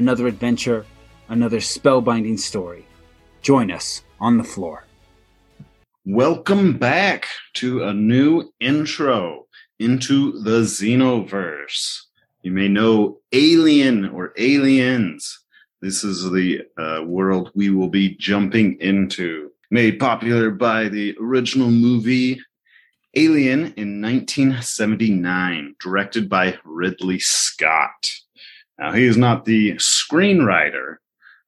another adventure, another spellbinding story. Join us on the Flore. Welcome back to a new intro into the Xenoverse. You may know Alien or Aliens. This is the uh, world we will be jumping into. Made popular by the original movie Alien in 1979, directed by Ridley Scott. Now, he is not the screenwriter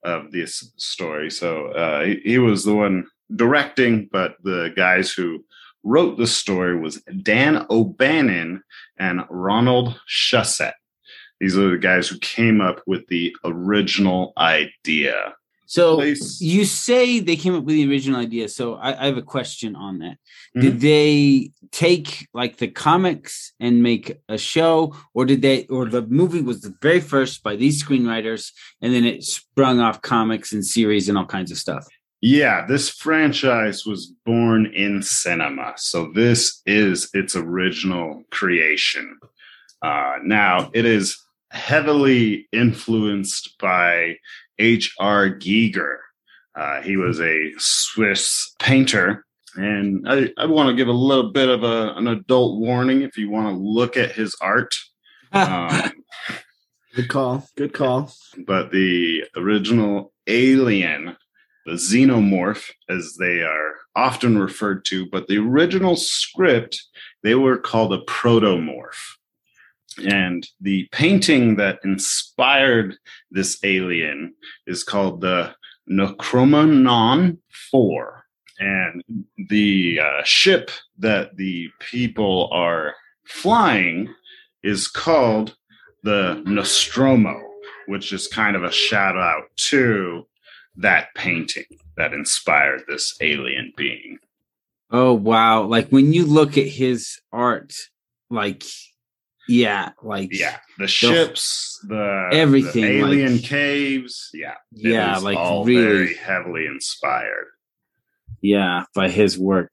of this story, so uh, he, he was the one directing, but the guys who wrote the story was Dan O'Bannon and Ronald Shusett. These are the guys who came up with the original idea. So Place- you say they came up with the original idea. So I, I have a question on that. Mhm. Did they take like the comics and make a show, or did they, or the movie was the very first by these screenwriters, and then it sprung off comics and series and all kinds of stuff? Yeah, this franchise was born in cinema. So this is its original creation. Uh, now, it is heavily influenced by H.R. Giger. Uh, he was a Swiss painter. And I, I want to give a little bit of a, an adult warning if you want to look at his art. Um, Good call. Good call. but the original alien, the xenomorph, as they are often referred to, but the original script, they were called a protomorph. And the painting that inspired this alien is called the Necronom 4. And the uh, ship that the people are flying is called the Nostromo, which is kind of a shout out to that painting that inspired this alien being. Oh wow! Like when you look at his art, like yeah, like Yeah, the ships, the Everything, the alien like- caves. Yeah, it yeah, is like all really, very heavily inspired. yeah, by his work.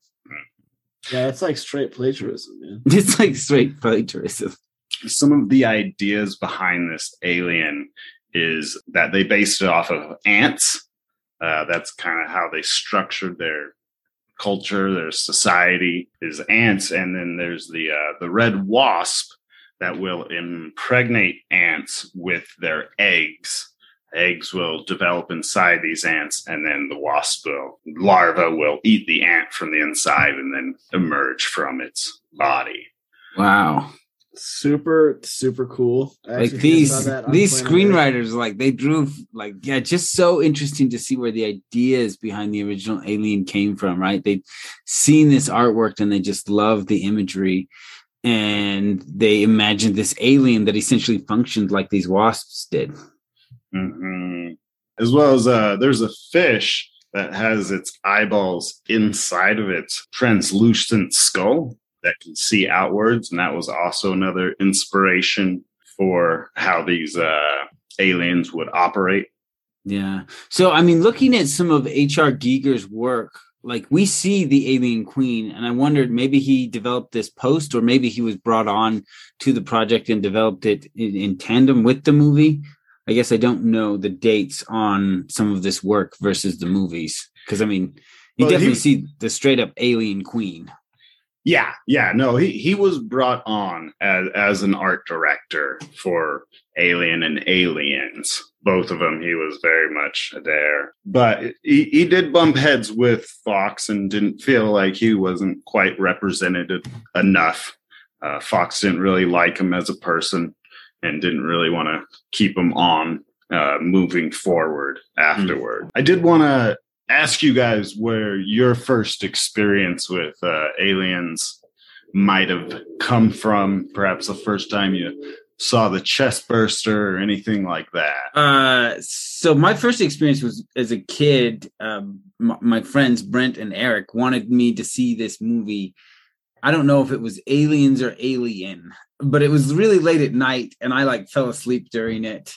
Yeah, it's like straight plagiarism, man. It's like straight plagiarism. Some of the ideas behind this alien is that they based it off of ants. Uh, that's kind of how they structured their culture, their society is ants, and then there's the uh, the red wasp that will impregnate ants with their eggs. Eggs will develop inside these ants, and then the wasp will larva will eat the ant from the inside and then emerge from its body. Wow. Super, super cool. I like these saw that on these screenwriters like they drew like yeah just so interesting to see where the ideas behind the original alien came from right They've seen this artwork and they just love the imagery and they imagined this alien that essentially functioned like these wasps did. Hmm As well as uh, there's a fish that has its eyeballs inside of its translucent skull that can see outwards, and that was also another inspiration for how these uh, aliens would operate. yeah. So i mean looking at some of hr giger's work like we see the alien queen and i wondered maybe he developed this post or maybe he was brought on to the project and developed it in, in tandem with the movie i guess i don't know the dates on some of this work versus the movies because i mean you Well, he- definitely see the straight up alien queen Yeah, yeah, no, he he was brought on as as an art director for Alien and Aliens. Both of them, he was very much there. But he, he did bump heads with Fox and didn't feel like he wasn't quite represented enough. Uh, Fox didn't really like him as a person and didn't really want to keep him on uh, moving forward afterward. Mm. I did want to ask you guys where your first experience with uh, aliens might have come from. Perhaps the first time you saw the chest burster or anything like that. Uh, so my first experience was as a kid. Um, my, my friends Brent and Eric wanted me to see this movie. I don't know if it was Aliens or Alien, but it was really late at night, and I like fell asleep during it.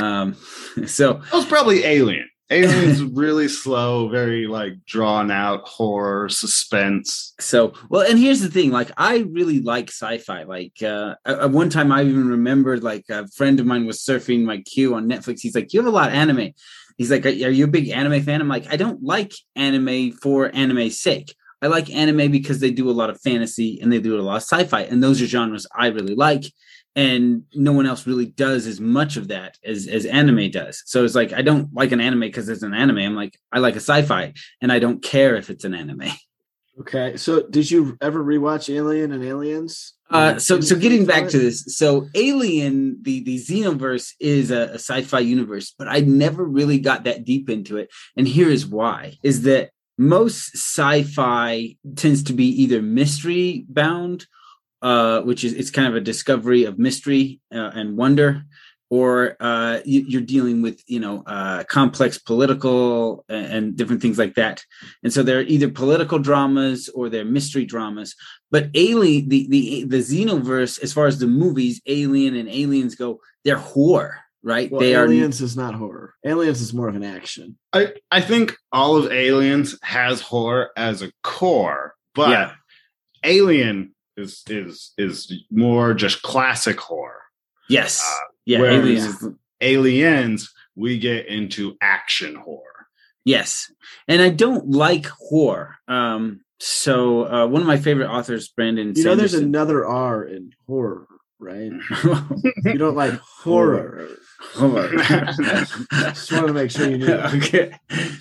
Um, so it was probably Alien. Aliens really slow, very like drawn out horror, suspense. So, well, and here's the thing: like, I really like sci-fi. Like, uh, at one time, I even remembered like a friend of mine was surfing my queue on Netflix. He's like, "You have a lot of anime." He's like, "Are you a big anime fan?" I'm like, "I don't like anime for anime's sake. I like anime because they do a lot of fantasy and they do a lot of sci-fi, and those are genres I really like." And no one else really does as much of that as as anime does. So it's like i don't like an anime because it's an anime. I'm like i like a sci-fi and i don't care if it's an anime. Okay. So did you ever rewatch alien and aliens? Uh so so getting back to this so alien the the xenoverse is a, a sci-fi universe but i never really got that deep into it. And here is why is that most sci-fi tends to be either mystery bound uh, which is it's kind of a discovery of mystery uh, and wonder, or uh, you, are dealing with you know uh, complex political and, and, different things like that. And so they're either political dramas or they're mystery dramas. But Alien, the the the Xenoverse, as far as the movies, Alien and Aliens go, they're horror. Right, well, they Aliens are, is not horror. Aliens is more of an action. I I think all of Aliens has horror as a core, but yeah. Alien is is is more just classic horror. Yes. Uh, yeah. Aliens. aliens, we get into action horror. Yes, and I don't like horror. Um, so uh, one of my favorite authors, Brandon. You Sanderson, know, there's another R in horror, right? you don't like horror. horror. Just wanted to make sure you knew. Okay.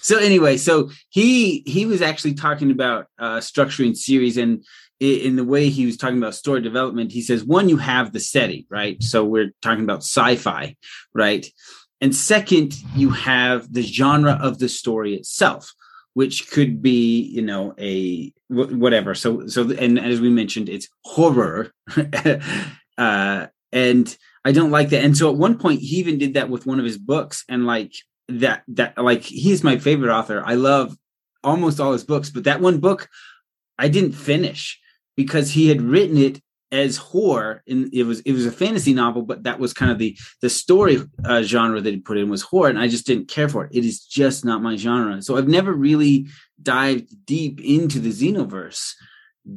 So anyway, so he he was actually talking about uh, structuring series, and in the way he was talking about story development, he says, one, you have the setting, right? So we're talking about sci fi, right? And second, you have the genre of the story itself, which could be, you know, a whatever. So, so, and as we mentioned, it's horror. Uh, and I don't like that. And so at one point, he even did that with one of his books. And like that, that, like, he's my favorite author. I love almost all his books, but that one book I didn't finish because he had written it as horror and it was it was a fantasy novel but that was kind of the the story uh, genre that he put in was horror and i just didn't care for it it is just not my genre so i've never really dived deep into the xenoverse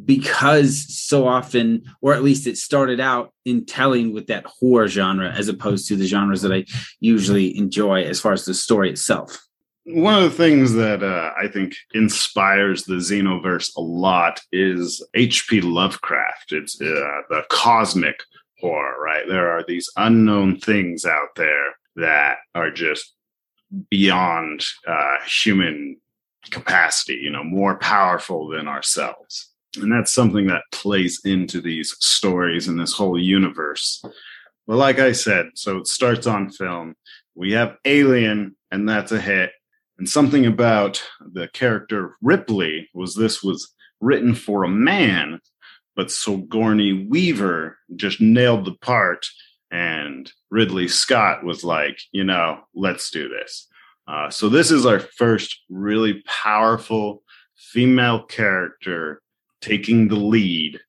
because so often or at least it started out in telling with that horror genre as opposed to the genres that i usually enjoy as far as the story itself one of the things that uh, I think inspires the Xenoverse a lot is H.P. Lovecraft. It's uh, the cosmic horror, right? There are these unknown things out there that are just beyond uh, human capacity, you know, more powerful than ourselves. And that's something that plays into these stories and this whole universe. But like I said, so it starts on film. We have Alien, and that's a hit and something about the character Ripley was this was written for a man, but Sigourney Weaver just nailed the part, and Ridley Scott was like, you know, let's do this. Uh, so this is our first really powerful female character taking the lead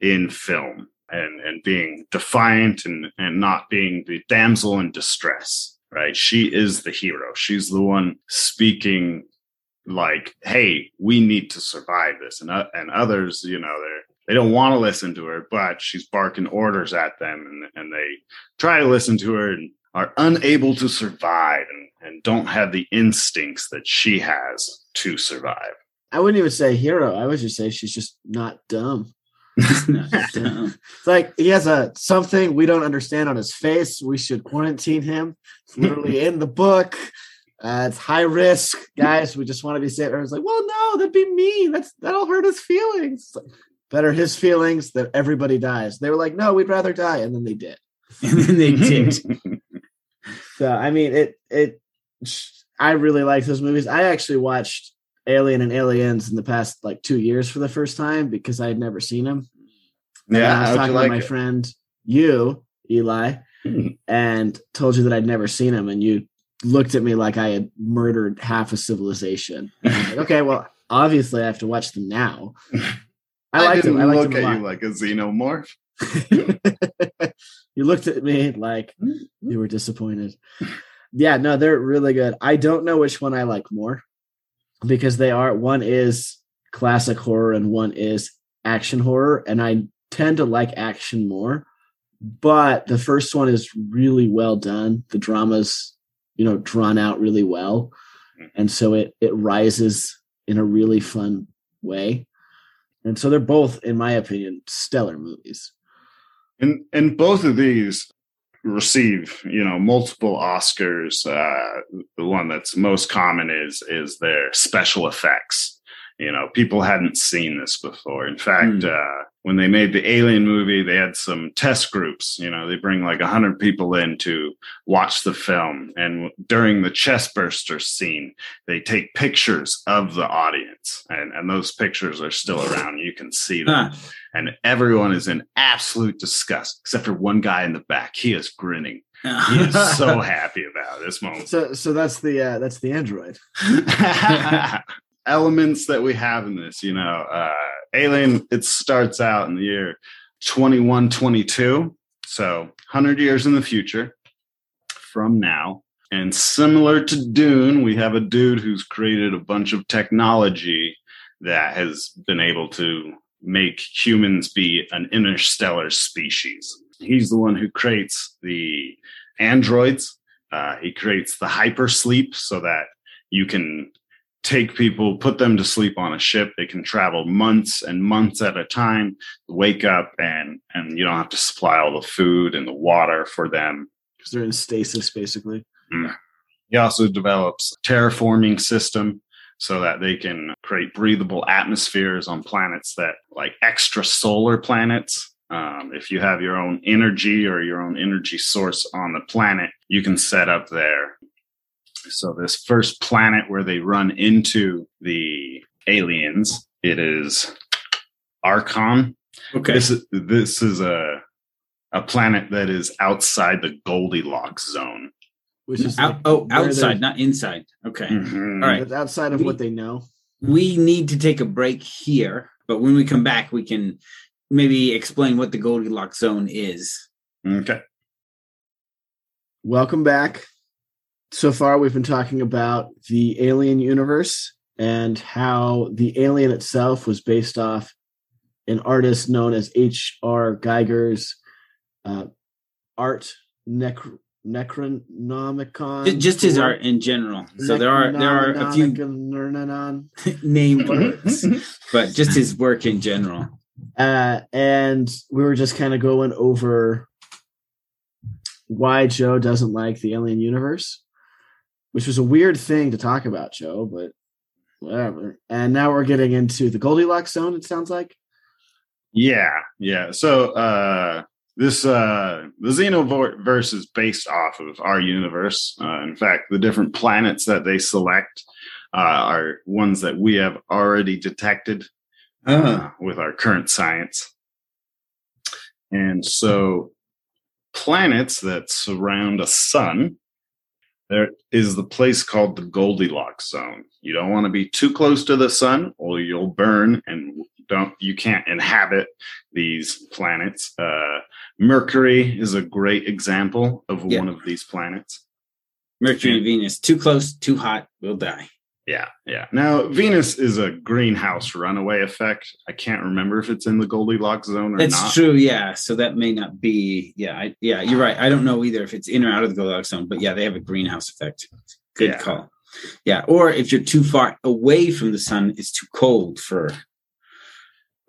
in film and and being defiant and and not being the damsel in distress right? She is the hero. She's the one speaking like, "Hey, we need to survive this," and uh, and others, you know, they they don't want to listen to her, but she's barking orders at them, and and they try to listen to her and are unable to survive and, and don't have the instincts that she has to survive. I wouldn't even say hero. I would just say she's just not dumb. Not dumb. It's like he has a something we don't understand on his face. We should quarantine him. It's literally in the book. Uh, it's high risk, guys. We just want to be safe. Everyone's like, well, no, that'd be mean. That's that'll hurt his feelings. Like, better his feelings than everybody dies. They were like, no, we'd rather die, and then they did. and then they did. So I mean, it it. I really like those movies. I actually watched Alien and Aliens in the past like two years for the first time because I had never seen them. And I was talking you to my it? friend, you, Eli, Hmm. and told you that I'd never seen him, and you looked at me like I had murdered half a civilization. Like, okay, well, obviously I have to watch them now. I liked didn't him. I look at you like a xenomorph. you looked at me like you were disappointed. Yeah, no, they're really good. I don't know which one I like more because they are one is classic horror and one is action horror, and I tend to like action more. But the first one is really well done. The drama's, you know, drawn out really well. Hmm. And so it it rises in a really fun way. And so they're both, in my opinion, stellar movies. And and both of these receive, you know, multiple Oscars. Uh, the one that's most common is is their special effects. You know, people hadn't seen this before. In fact, Hmm. uh, when they made the Alien movie, they had some test groups. You know, they bring like a hundred people in to watch the film, and during the chest burster scene, they take pictures of the audience, and and those pictures are still around. You can see them Huh. and everyone is in absolute disgust except for one guy in the back. He is grinning. He is so happy about this moment. So so that's the uh that's the android. Elements that we have in this, you know, uh, Alien, it starts out in the year 2122. So 100 years in the future from now. And similar to Dune, we have a dude who's created a bunch of technology that has been able to make humans be an interstellar species. He's the one who creates the androids. Uh, he creates the hypersleep so that you can take people, put them to sleep on a ship. They can travel months and months at a time, wake up, and and you don't have to supply all the food and the water for them. Because they're in stasis basically. He also develops a terraforming system so that they can create breathable atmospheres on planets that like extra solar planets. Um, if you have your own energy or your own energy source on the planet, you can set up there. So this first planet where they run into the aliens, it is Acheron. Okay. This is this is a a planet that is outside the Goldilocks zone. Which is Out, like oh, outside, not inside. Okay. Mhm. All right. that's outside of what they know. We need to take a break here, but when we come back, we can maybe explain what the Goldilocks zone is. Okay. Welcome back. So far, we've been talking about the alien universe and how the alien itself was based off an artist known as H.R. Giger's uh, art necr- Necronomicon. Ju- Just his art in general. So there are there are a few Necronomicon. name words, but just his work in general. uh, and we were just kind of going over why Joe doesn't like the alien universe, which was a weird thing to talk about, Joe, but whatever. And now we're getting into the Goldilocks zone, it sounds like. Yeah, yeah. So uh this uh the Xenoverse is based off of our universe. Uh, in fact, the different planets that they select uh, are ones that we have already detected uh, with our current science. And so planets that surround a sun, there is the place called the Goldilocks zone. You don't want to be too close to the sun or you'll burn and don't you can't inhabit these planets. Uh, Mercury is a great example of Yeah. one of these planets. Mercury and Venus, too close, too hot, we'll die. Yeah, yeah. Now Venus is a greenhouse runaway effect. I can't remember if it's in the Goldilocks zone or That's not. true, yeah. So that may not be, yeah, I, yeah. You're right. I don't know either if it's in or out of the Goldilocks zone, but yeah, they have a greenhouse effect. Good Yeah. call. Yeah, or if you're too far away from the sun, it's too cold for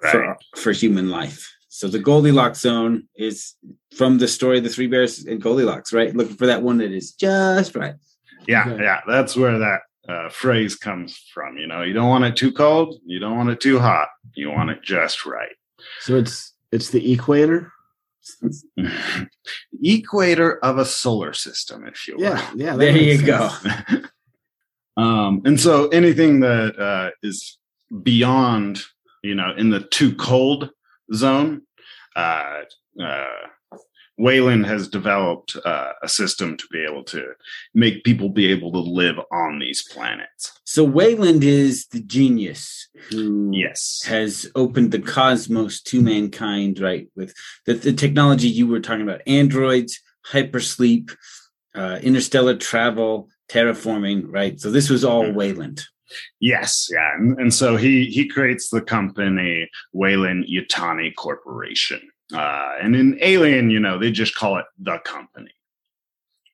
Right. for for human life. So the Goldilocks zone is from the story of the three bears and Goldilocks, right? Looking for that one that is just right. Yeah, Okay. yeah, that's where that uh, phrase comes from. You know, you don't want it too cold, you don't want it too hot, you want it just right. So it's it's the equator. Equator of a solar system, if you will. Yeah, yeah. There makes you go. um, and so anything that uh, is beyond, you know, in the too cold zone, uh, uh, Weyland has developed uh, a system to be able to make people be able to live on these planets. So Weyland is the genius who Yes. has opened the cosmos to mankind, right? With the, the technology you were talking about, androids, hypersleep, uh, interstellar travel, terraforming, right? So this was all Mhm. Weyland. Yes, yeah, and, and so he he creates the company Weyland Yutani Corporation, uh, and in Alien, you know, they just call it the company.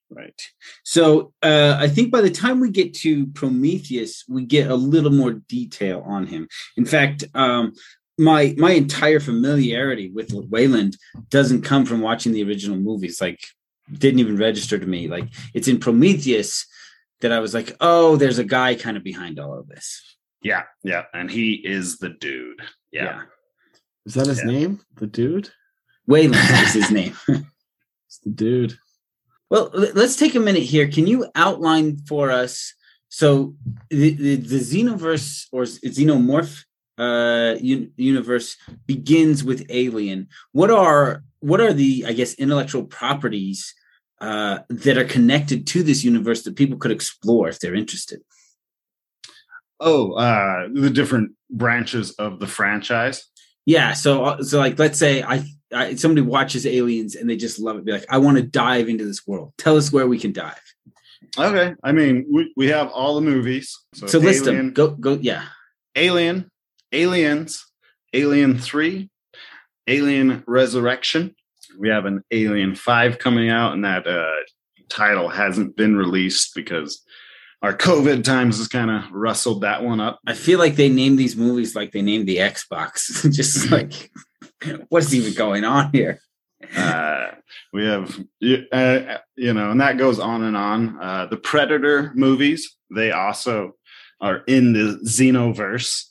Right. So uh, I think by the time we get to Prometheus, we get a little more detail on him. In fact, um, my my entire familiarity with Weyland doesn't come from watching the original movies. Like, didn't even register to me. Like, it's in Prometheus that I was like, oh, there's a guy kind of behind all of this. Yeah, yeah, and he is the dude. Yeah, Is that his Yeah. name? The dude? Weyland is his name. It's the dude. Well, let's take a minute here. Can you outline for us? So the the, the xenoverse or xenomorph uh, un- universe begins with Alien. What are what are the I guess intellectual properties uh, that are connected to this universe that people could explore if they're interested? Oh, uh, the different branches of the franchise. Yeah. So uh, so like let's say I, I somebody watches Aliens and they just love it. Be like, I want to dive into this world. Tell us where we can dive. Okay, I mean, we, we have all the movies. So, So list them. Go go. Yeah. Alien, Aliens, Alien Three, Alien Resurrection. We have an Alien Five coming out, and that uh, title hasn't been released because our COVID times has kind of rustled that one up. I feel like they name these movies like they named the Xbox. Just like, what's even going on here? Uh, we have, uh, you know, and that goes on and on. Uh, the Predator movies, they also are in the Xenoverse.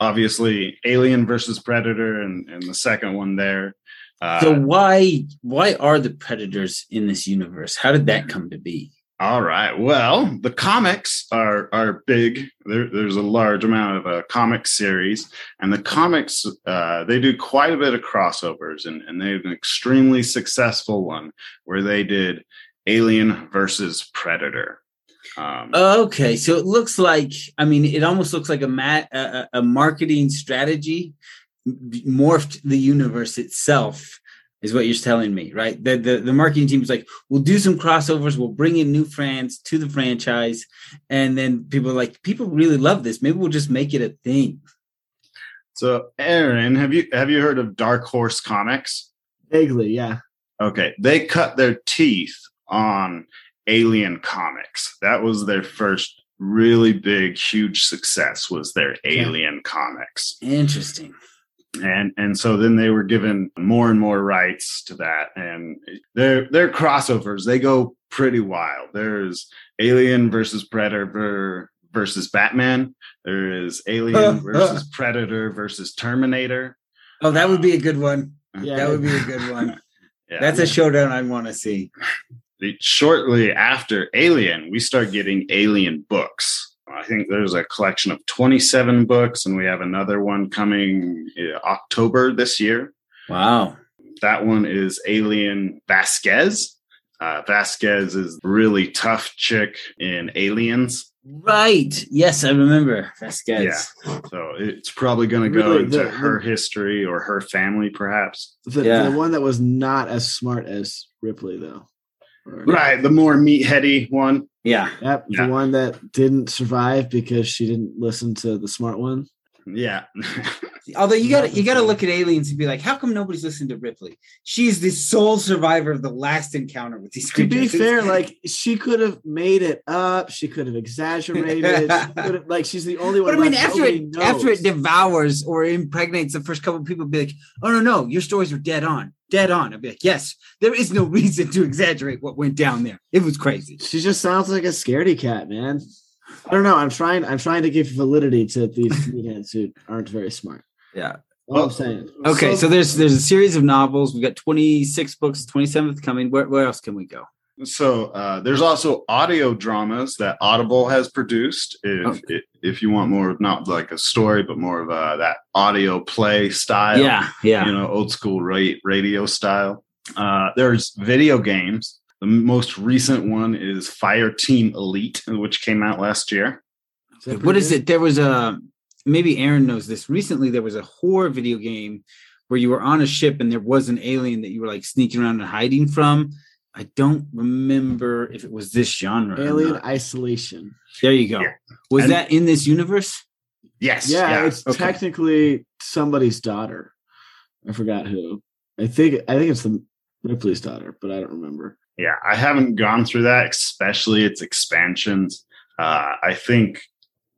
Obviously, Alien versus Predator, and, and the second one there. Uh, so why why are the predators in this universe? How did that come to be? All right. Well, the comics are are big. There, there's a large amount of uh, comic series, and the comics uh, they do quite a bit of crossovers, and, and they have an extremely successful one where they did Alien versus Predator. Um, Okay, so it looks like I mean, it almost looks like a mat a, a a marketing strategy morphed the universe itself. Is what you're telling me, right? The, the the marketing team is like, we'll do some crossovers, we'll bring in new fans to the franchise, and then people are like, people really love this. Maybe we'll just make it a thing. so, Aaron, have you have you heard of Dark Horse Comics? Vaguely, yeah. Okay, they cut their teeth on Alien comics. That was their first really big, huge success. Was their Alien comics, Interesting. and and so then they were given more and more rights to that, and their their crossovers they go pretty wild. There's Alien versus Predator versus Batman. There is Alien versus Predator versus Terminator. Oh, that would be a good one. Yeah. That would be a good one. Yeah. That's a showdown I want to see. The- shortly after Alien, we start getting Alien books. I think there's a collection of 27 books, and we have another one coming uh, October this year. Wow. That one is Alien Vasquez. Uh, Vasquez is really tough chick in Aliens. Right. Yes, I remember Vasquez. Yeah. So it's probably going to go Really, into the- her history or her family, perhaps. The, Yeah. the one that was not as smart as Ripley, though. Or- Right. The more meatheady one. Yeah. Yep, Yeah. the one that didn't survive because she didn't listen to the smart one. Yeah. Although you gotta you gotta look at aliens and be like, how come nobody's listening to Ripley? She's the sole survivor of the last encounter with these To creatures. be fair, like she could have made it up. She could have exaggerated. she like she's the only one. But I mean, after Nobody it after it devours or impregnates the first couple of people, be like, "Oh no, no, your stories are dead on, dead on." I'd be like, "Yes, there is no reason to exaggerate what went down there. It was crazy." she just sounds like a scaredy cat, man. I don't know. I'm trying. I'm trying to give validity to these meatheads who aren't very smart. Yeah. All I'm saying. Okay, so, there's there's a series of novels. We've got 26 books, 27th coming. Where, where else can we go? So uh, there's also audio dramas that Audible has produced. If Okay. if you want more of not like a story, but more of uh, that audio play style, yeah, yeah. you know, old school ra- radio style. Uh, there's video games. The most recent one is Fireteam Elite, which came out last year. that what is pretty it? There was a maybe Aaron knows this. Recently, there was a horror video game where you were on a ship and there was an alien that you were like sneaking around and hiding from. I don't remember if it was this genre. Alien. Isolation. There you go. Yeah. Was And- that in this universe? Yes, Yeah, it's okay. technically somebody's daughter. I forgot who. I think I think it's the Ripley's daughter, but I don't remember. yeah. I haven't gone through that, especially its expansions. Uh, I think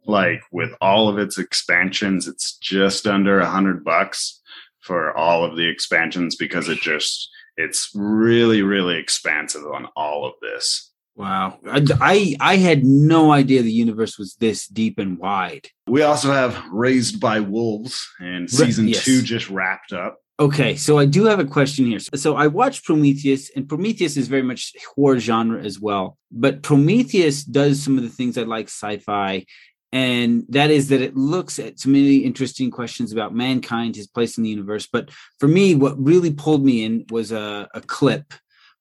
like with all of its expansions, it's just under a hundred bucks for all of the expansions because it just it's really really expansive on all of this. Wow. I, I I had no idea the universe was this deep and wide. We also have Raised by Wolves, and season yes. two just wrapped up. Okay, so I do have a question here. So I watched Prometheus, and Prometheus is very much horror genre as well. But Prometheus does some of the things I like sci-fi, and that is that it looks at some really interesting questions about mankind, his place in the universe. But for me, what really pulled me in was a, a clip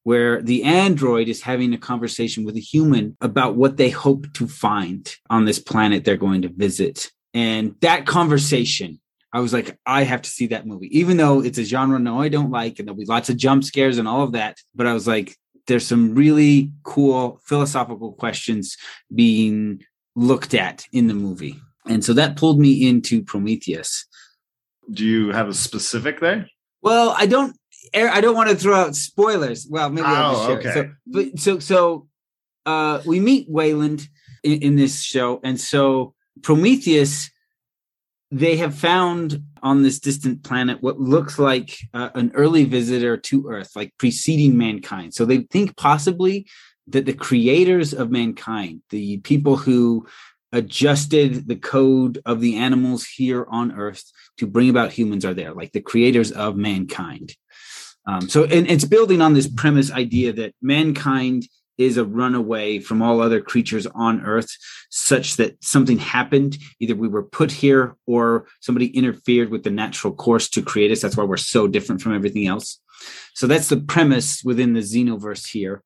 where the android is having a conversation with a human about what they hope to find on this planet they're going to visit. And that conversation I was like, I have to see that movie, even though it's a genre no, I don't like, and there'll be lots of jump scares and all of that. But I was like, there's some really cool philosophical questions being looked at in the movie. And so that pulled me into Prometheus. Do you have a specific there? Well, I don't I don't want to throw out spoilers. Well, maybe I'll Oh, share. okay. So but so so uh we meet Weyland in, in this show, and so Prometheus they have found on this distant planet what looks like uh, an early visitor to Earth, like preceding mankind. So they think possibly that the creators of mankind, the people who adjusted the code of the animals here on Earth to bring about humans, are there, like the creators of mankind. Um, so, and it's building on this premise idea that mankind is a runaway from all other creatures on earth such that something happened either we were put here or somebody interfered with the natural course to create us. That's why we're so different from everything else. So that's the premise within the xenoverse here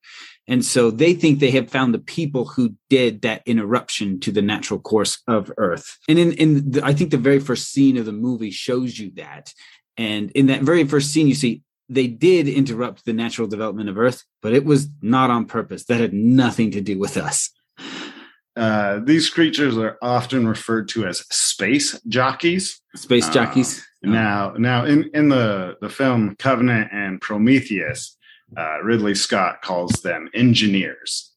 and so they think they have found the people who did that interruption to the natural course of earth and in, in the, i think the very first scene of the movie shows you that and in that very first scene you see they did interrupt the natural development of Earth, but it was not on purpose. That had nothing to do with us. Uh, these creatures are often referred to as space jockeys. Space Uh, jockeys. Now, now in, in the, the film Covenant and Prometheus, uh, Ridley Scott calls them engineers.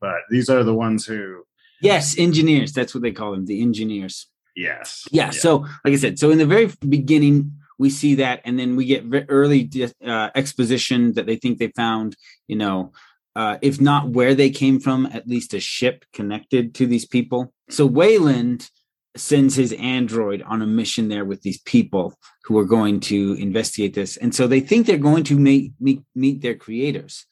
But these are the ones who, Yes, engineers. That's what they call them, the engineers. yes. Yeah, So, like I said, so in the very beginning, we see that, and then we get early uh, exposition that they think they found, you know, uh, if not where they came from, at least a ship connected to these people. So Weyland sends his android on a mission there with these people who are going to investigate this, and so they think they're going to meet meet, meet their creators.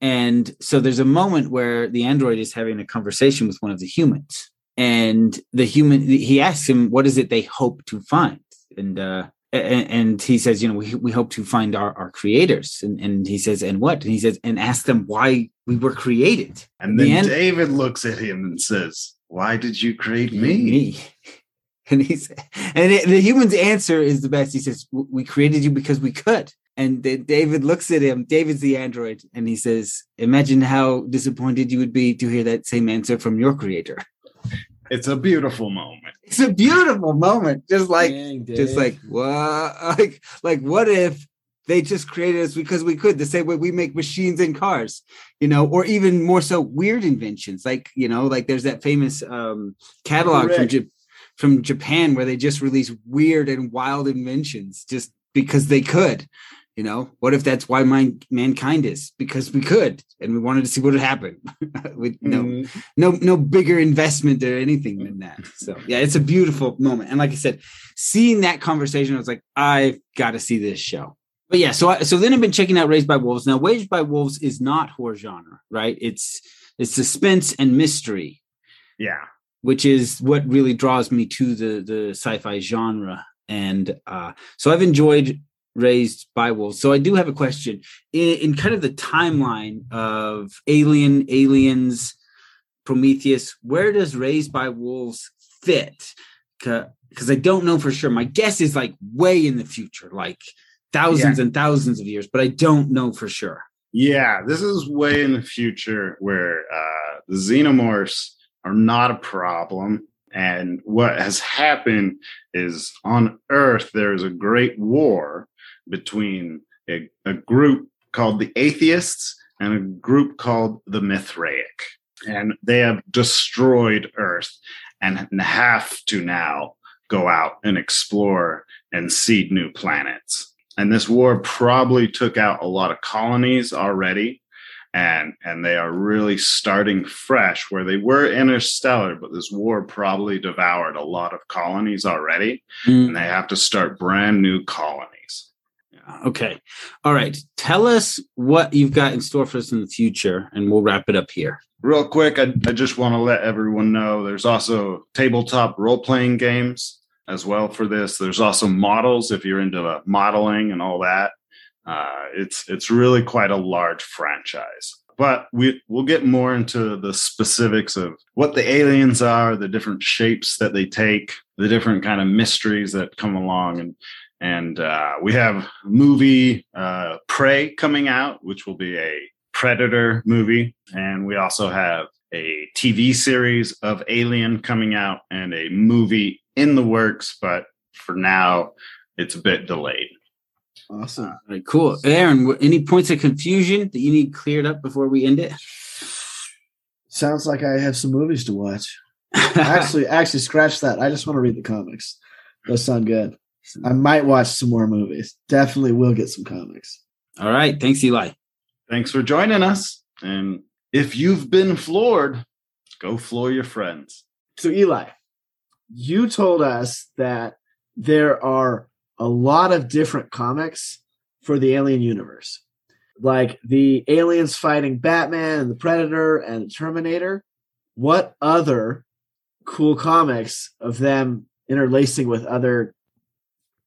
And so there's a moment where the android is having a conversation with one of the humans, and the human he asks him, "What is it they hope to find?" And uh, and, and he says, you know, we, we hope to find our, our creators. And, and he says, and what? And he says, and ask them why we were created. And The then David looks at him and says, Why did you create me? Me. And he's and it, the human's answer is the best. He says, "We created you because we could." And then David looks at him. David's the android, and he says, "Imagine how disappointed you would be to hear that same answer from your creator." It's a beautiful moment. It's a beautiful moment. Just like Dang, just like what like like what if they just created us because we could the same way we make machines and cars you know or even more so weird inventions like you know like there's that famous um catalog from. Ja- from japan where they just release weird and wild inventions just because they could you know? What if that's why my, mankind is? Because we could and we wanted to see what would happen. With no Mm, no no bigger investment or anything than that. So yeah it's a beautiful moment. And like i said seeing that conversation i was like i've got to see this show but yeah so I, so then i've been checking out raised by wolves. Now raised by wolves is not horror genre right? It's it's suspense and mystery. Yeah. which is what really draws me to the the sci-fi genre. And uh so i've enjoyed raised by wolves. So i do have a question. In, in kind of the timeline of alien aliens prometheus where does raised by wolves fit? Because i don't know for sure. My guess is like way in the future. Like thousands and thousands of years but i don't know for sure Yeah, this is way in the future where uh, the xenomorphs are not a problem. And what has happened is on Earth, there's a great war between a, a group called the Atheists and a group called the Mithraic. And they have destroyed Earth and have to now go out and explore and seed new planets and this war probably took out a lot of colonies already and and they are really starting fresh where they were interstellar but this war probably devoured a lot of colonies already hmm. and they have to start brand new colonies. Okay. All right tell us what you've got in store for us in the future and we'll wrap it up here. Real quick i, I just want to let everyone know there's also tabletop role-playing games as well for this. There's also models if you're into uh, modeling and all that. Uh, it's it's really quite a large franchise. But we we'll get more into the specifics of what the aliens are the different shapes that they take the different kind of mysteries that come along. And and uh, we have movie uh, prey coming out which will be a predator movie. And we also have a tv series of alien coming out and a movie in the works but for now it's a bit delayed awesome. all right cool aaron any points of confusion that you need cleared up before we end it Sounds like I have some movies to watch. actually, actually, scratch that. I just want to read the comics. Those sound good. I might watch some more movies. Definitely will get some comics. all right thanks eli thanks for joining us and if you've been floored go floor your friends So, Eli, you told us that there are a lot of different comics for the Alien universe, like the aliens fighting Batman and the Predator and the Terminator. What other cool comics of them interlacing with other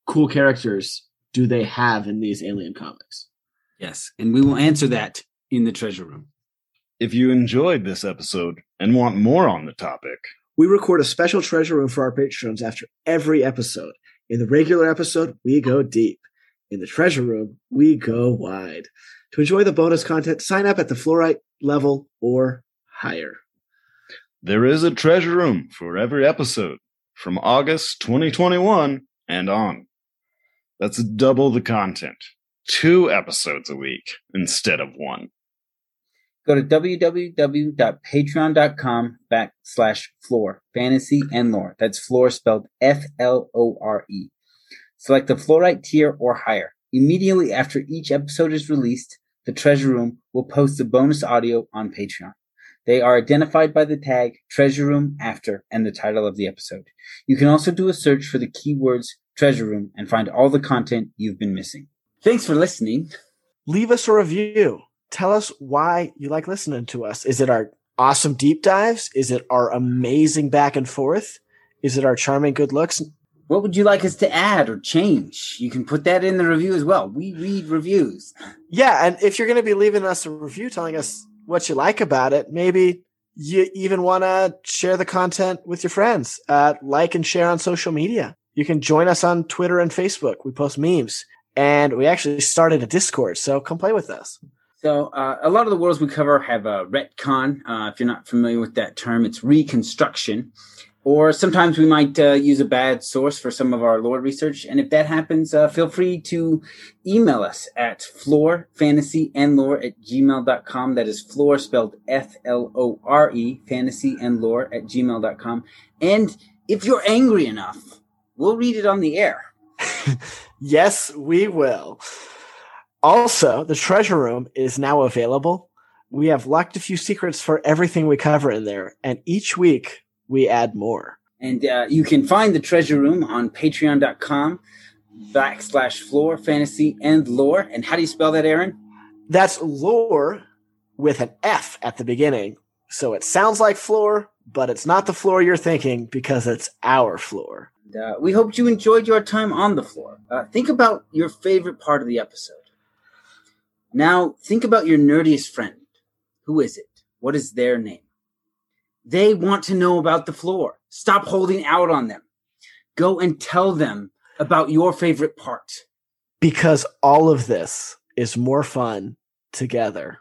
cool characters do they have in these Alien comics? yes and we will answer that in the treasure room if you enjoyed this episode and want more on the topic We record a special treasure room for our patrons after every episode. In the regular episode, we go deep. In the treasure room, we go wide. To enjoy the bonus content, sign up at the fluorite level or higher. there is a treasure room for every episode from august 2021 and on that's double the content two episodes a week instead of one go to www.patreon.com backslash Flore fantasy and lore. That's floor spelled f-l-o-r-e select the fluorite tier or higher. Immediately after each episode is released the treasure room will post the bonus audio on patreon. They are identified by the tag treasure room after and the title of the episode. You can also do a search for the keywords treasure room and find all the content you've been missing. Thanks for listening. Leave us a review. Tell us why you like listening to us. Is it our awesome deep dives? Is it our amazing back and forth? Is it our charming good looks? What would you like us to add or change? You can put that in the review as well. We read reviews. Yeah, and if you're going to be leaving us a review telling us what you like about it, maybe you even want to share the content with your friends. Uh, like and share on social media. You can join us on Twitter and Facebook. We post memes, and we actually started a Discord, so come play with us. So uh, a lot of the worlds we cover have a retcon. Uh, if you're not familiar with that term, it's reconstruction. Or sometimes we might uh, use a bad source for some of our lore research. And if that happens, uh, feel free to email us at Flore fantasy and lore at gmail.com. That is floor spelled F L O R E, fantasy and lore at gmail.com. And if you're angry enough, we'll read it on the air. yes, we will. Also, the treasure room is now available. We have locked a few secrets for everything we cover in there, and each week we add more. And uh, you can find the treasure room on patreon.com backslash Flore fantasy and lore. And how do you spell that, Aaron? That's lore with an F at the beginning. So it sounds like floor, but it's not the floor you're thinking because it's our Flore. And, uh, we hope you enjoyed your time on the Flore. Uh, think about your favorite part of the episode. Now, think about your nerdiest friend. Who is it? What is their name? They want to know about the Flore. Stop holding out on them. Go and tell them about your favorite part. Because all of this is more fun together.